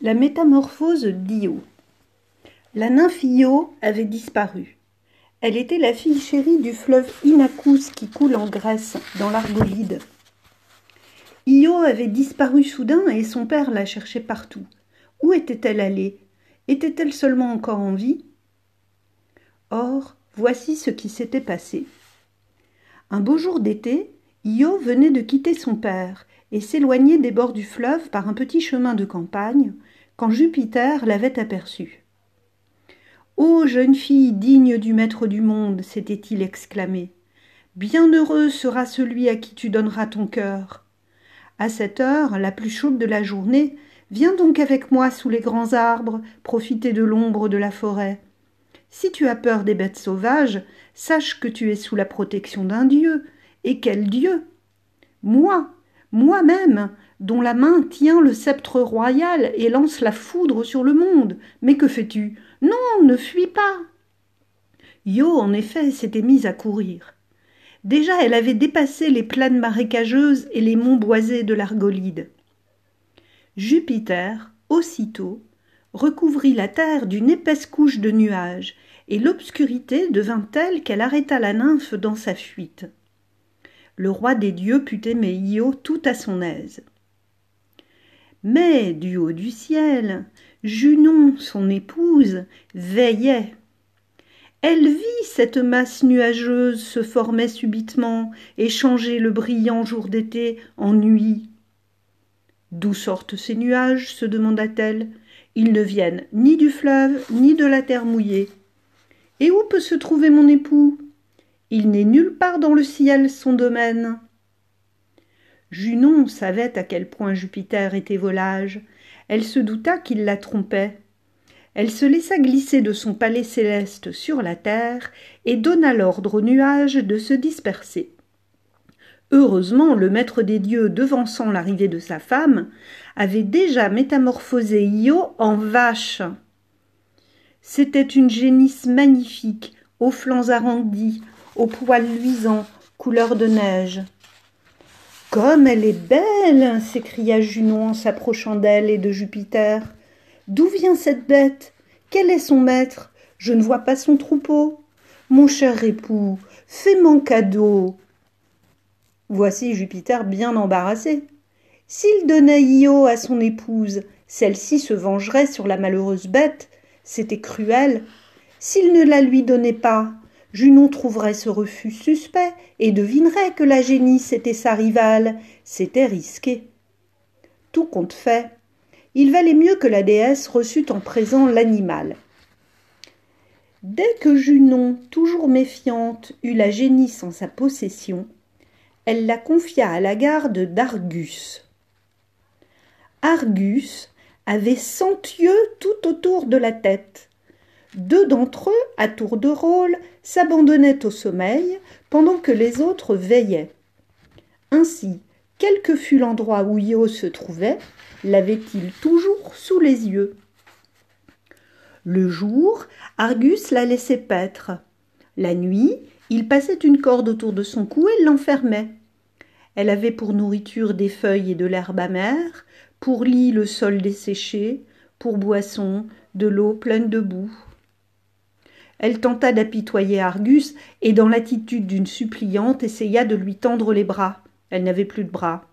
La métamorphose d'Io. La nymphe Io avait disparu. Elle était la fille chérie du fleuve Inachus qui coule en Grèce, dans l'Argolide. Io avait disparu soudain et son père la cherchait partout. Où était-elle allée? Était-elle seulement encore en vie? Or, voici ce qui s'était passé. Un beau jour d'été, Io venait de quitter son père et s'éloignait des bords du fleuve par un petit chemin de campagne, quand Jupiter l'avait aperçue. Ô jeune fille digne du maître du monde, s'était-il exclamé, bienheureux sera celui à qui tu donneras ton cœur. À cette heure, la plus chaude de la journée, viens donc avec moi sous les grands arbres, profiter de l'ombre de la forêt. Si tu as peur des bêtes sauvages, sache que tu es sous la protection d'un dieu. Et quel dieu? Moi, moi-même, dont la main tient le sceptre royal et lance la foudre sur le monde. Mais que fais-tu? Non, ne fuis pas. Yo, en effet, s'était mise à courir. Déjà elle avait dépassé les plaines marécageuses et les monts boisés de l'Argolide. Jupiter, aussitôt, recouvrit la terre d'une épaisse couche de nuages, et l'obscurité devint telle qu'elle arrêta la nymphe dans sa fuite le roi des dieux put aimer Io tout à son aise. Mais du haut du ciel, Junon, son épouse, veillait. Elle vit cette masse nuageuse se former subitement et changer le brillant jour d'été en nuit. D'où sortent ces nuages se demanda-t-elle. Ils ne viennent ni du fleuve ni de la terre mouillée. Et où peut se trouver mon époux? Il n'est nulle part dans le ciel son domaine. Junon savait à quel point Jupiter était volage. Elle se douta qu'il la trompait. Elle se laissa glisser de son palais céleste sur la terre et donna l'ordre aux nuages de se disperser. Heureusement, le maître des dieux, devançant l'arrivée de sa femme, avait déjà métamorphosé Io en vache. C'était une génisse magnifique, aux flancs arrondis, aux poils luisants, couleur de neige. Comme elle est belle s'écria Junon en s'approchant d'elle et de Jupiter. D'où vient cette bête? Quel est son maître? Je ne vois pas son troupeau. Mon cher époux, fais mon cadeau. Voici Jupiter bien embarrassé. S'il donnait Io à son épouse, celle-ci se vengerait sur la malheureuse bête. C'était cruel. S'il ne la lui donnait pas, Junon trouverait ce refus suspect et devinerait que la génisse était sa rivale. C'était risqué. Tout compte fait, il valait mieux que la déesse reçût en présent l'animal. Dès que Junon, toujours méfiante, eut la génisse en sa possession, elle la confia à la garde d'Argus. Argus avait cent yeux tout autour de la tête. Deux d'entre eux, à tour de rôle, s'abandonnaient au sommeil pendant que les autres veillaient. Ainsi, quel que fût l'endroit où Io se trouvait, l'avait-il toujours sous les yeux. Le jour, Argus la laissait paître. La nuit, il passait une corde autour de son cou et l'enfermait. Elle avait pour nourriture des feuilles et de l'herbe amère, pour lit le sol desséché, pour boisson de l'eau pleine de boue. Elle tenta d'apitoyer Argus, et dans l'attitude d'une suppliante essaya de lui tendre les bras. Elle n'avait plus de bras.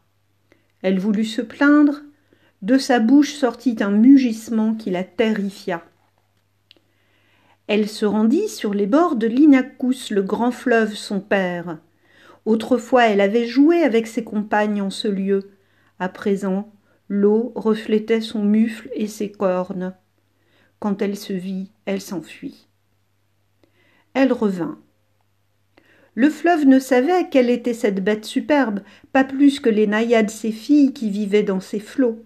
Elle voulut se plaindre. De sa bouche sortit un mugissement qui la terrifia. Elle se rendit sur les bords de l'Inachus, le grand fleuve son père. Autrefois elle avait joué avec ses compagnes en ce lieu. À présent, l'eau reflétait son mufle et ses cornes. Quand elle se vit, elle s'enfuit elle revint. Le fleuve ne savait quelle était cette bête superbe, pas plus que les naïades ses filles qui vivaient dans ses flots.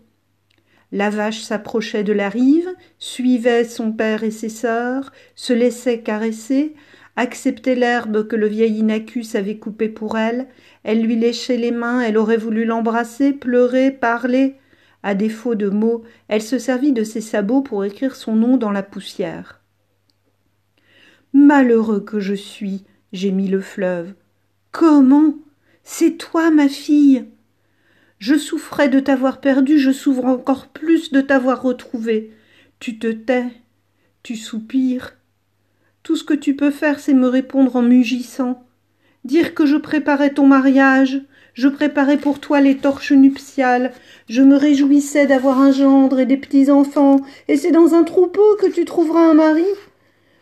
La vache s'approchait de la rive, suivait son père et ses sœurs, se laissait caresser, acceptait l'herbe que le vieil Inachus avait coupée pour elle, elle lui léchait les mains, elle aurait voulu l'embrasser, pleurer, parler. À défaut de mots, elle se servit de ses sabots pour écrire son nom dans la poussière. Malheureux que je suis, gémit le fleuve. Comment? C'est toi, ma fille Je souffrais de t'avoir perdu, je souffre encore plus de t'avoir retrouvé. Tu te tais, tu soupires. Tout ce que tu peux faire, c'est me répondre en mugissant. Dire que je préparais ton mariage, je préparais pour toi les torches nuptiales, je me réjouissais d'avoir un gendre et des petits-enfants, et c'est dans un troupeau que tu trouveras un mari.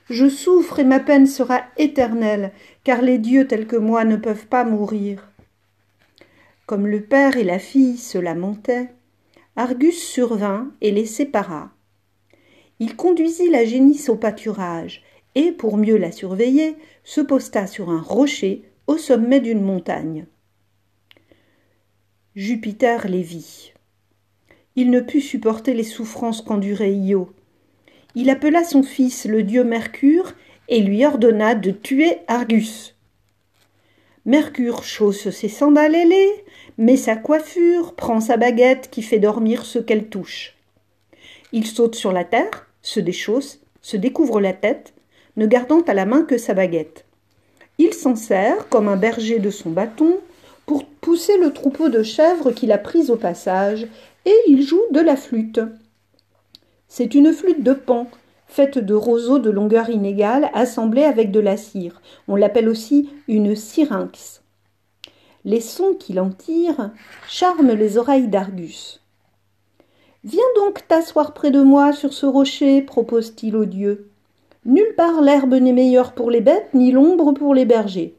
Je souffre et ma peine sera éternelle, car les dieux tels que moi ne peuvent pas mourir. Comme le père et la fille se lamentaient, Argus survint et les sépara. Il conduisit la génisse au pâturage, et, pour mieux la surveiller, se posta sur un rocher au sommet d'une montagne. Jupiter les vit. Il ne put supporter les souffrances qu'endurait Io. Il appela son fils le dieu Mercure et lui ordonna de tuer Argus. Mercure chausse ses sandales ailées, met sa coiffure, prend sa baguette qui fait dormir ceux qu'elle touche. Il saute sur la terre, se déchausse, se découvre la tête, ne gardant à la main que sa baguette. Il s'en sert, comme un berger de son bâton, pour pousser le troupeau de chèvres qu'il a pris au passage, et il joue de la flûte. C'est une flûte de pan, faite de roseaux de longueur inégale, assemblés avec de la cire. On l'appelle aussi une syrinx. Les sons qu'il en tire charment les oreilles d'Argus. Viens donc t'asseoir près de moi sur ce rocher, propose-t-il au dieu. Nulle part l'herbe n'est meilleure pour les bêtes, ni l'ombre pour les bergers.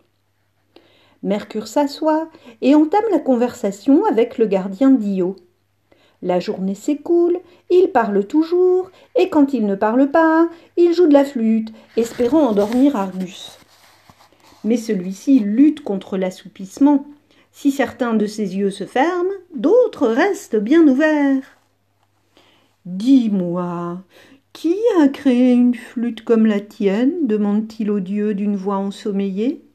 Mercure s'assoit et entame la conversation avec le gardien d'Io. La journée s'écoule, il parle toujours, et quand il ne parle pas, il joue de la flûte, espérant endormir Argus. Mais celui-ci lutte contre l'assoupissement. Si certains de ses yeux se ferment, d'autres restent bien ouverts. Dis-moi, qui a créé une flûte comme la tienne? demande-t-il au dieu d'une voix ensommeillée.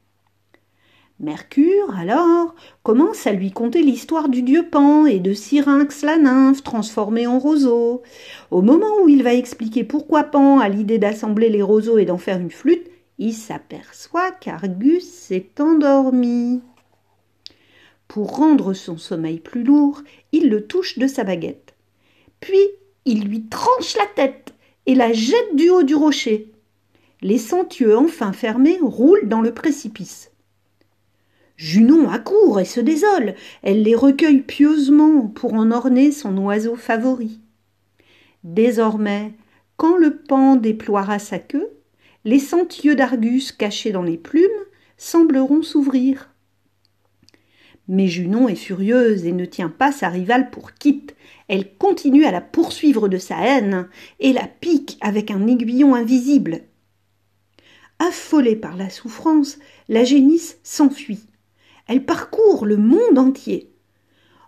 Mercure, alors, commence à lui conter l'histoire du dieu Pan et de Syrinx la nymphe transformée en roseau. Au moment où il va expliquer pourquoi Pan a l'idée d'assembler les roseaux et d'en faire une flûte, il s'aperçoit qu'Argus s'est endormi. Pour rendre son sommeil plus lourd, il le touche de sa baguette. Puis il lui tranche la tête et la jette du haut du rocher. Les cent yeux enfin fermés roulent dans le précipice. Junon accourt et se désole. Elle les recueille pieusement pour en orner son oiseau favori. Désormais, quand le pan déploiera sa queue, les cent yeux d'Argus cachés dans les plumes sembleront s'ouvrir. Mais Junon est furieuse et ne tient pas sa rivale pour quitte. Elle continue à la poursuivre de sa haine et la pique avec un aiguillon invisible. Affolée par la souffrance, la génisse s'enfuit. Elle parcourt le monde entier.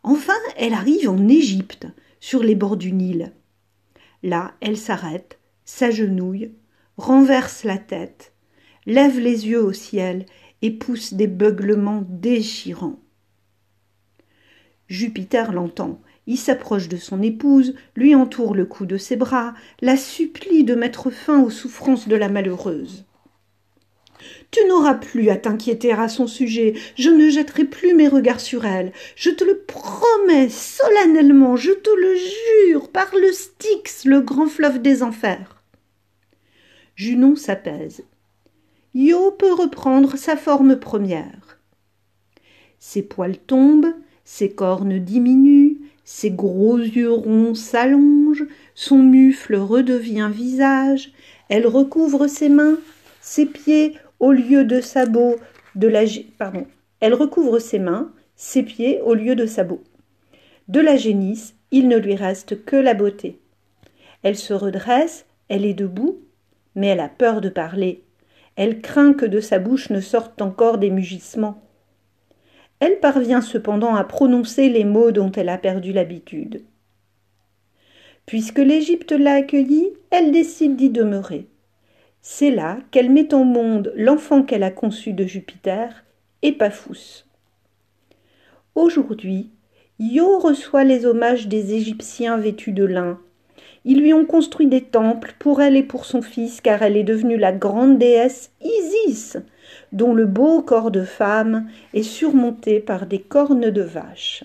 Enfin, elle arrive en Égypte, sur les bords du Nil. Là, elle s'arrête, s'agenouille, renverse la tête, lève les yeux au ciel et pousse des beuglements déchirants. Jupiter l'entend. Il s'approche de son épouse, lui entoure le cou de ses bras, la supplie de mettre fin aux souffrances de la malheureuse. Tu n'auras plus à t'inquiéter à son sujet, je ne jetterai plus mes regards sur elle, je te le promets solennellement, je te le jure, par le Styx, le grand fleuve des enfers. Junon s'apaise. Io peut reprendre sa forme première. Ses poils tombent, ses cornes diminuent, ses gros yeux ronds s'allongent, son mufle redevient visage, elle recouvre ses mains, ses pieds au lieu de sabots de la pardon, elle recouvre ses mains, ses pieds au lieu de sabots. De la génisse, il ne lui reste que la beauté. Elle se redresse, elle est debout, mais elle a peur de parler. Elle craint que de sa bouche ne sortent encore des mugissements. Elle parvient cependant à prononcer les mots dont elle a perdu l'habitude. Puisque l'Égypte l'a accueillie, elle décide d'y demeurer. C'est là qu'elle met au monde l'enfant qu'elle a conçu de Jupiter, Epaphus. Aujourd'hui, Io reçoit les hommages des Égyptiens vêtus de lin. Ils lui ont construit des temples pour elle et pour son fils, car elle est devenue la grande déesse Isis, dont le beau corps de femme est surmonté par des cornes de vache.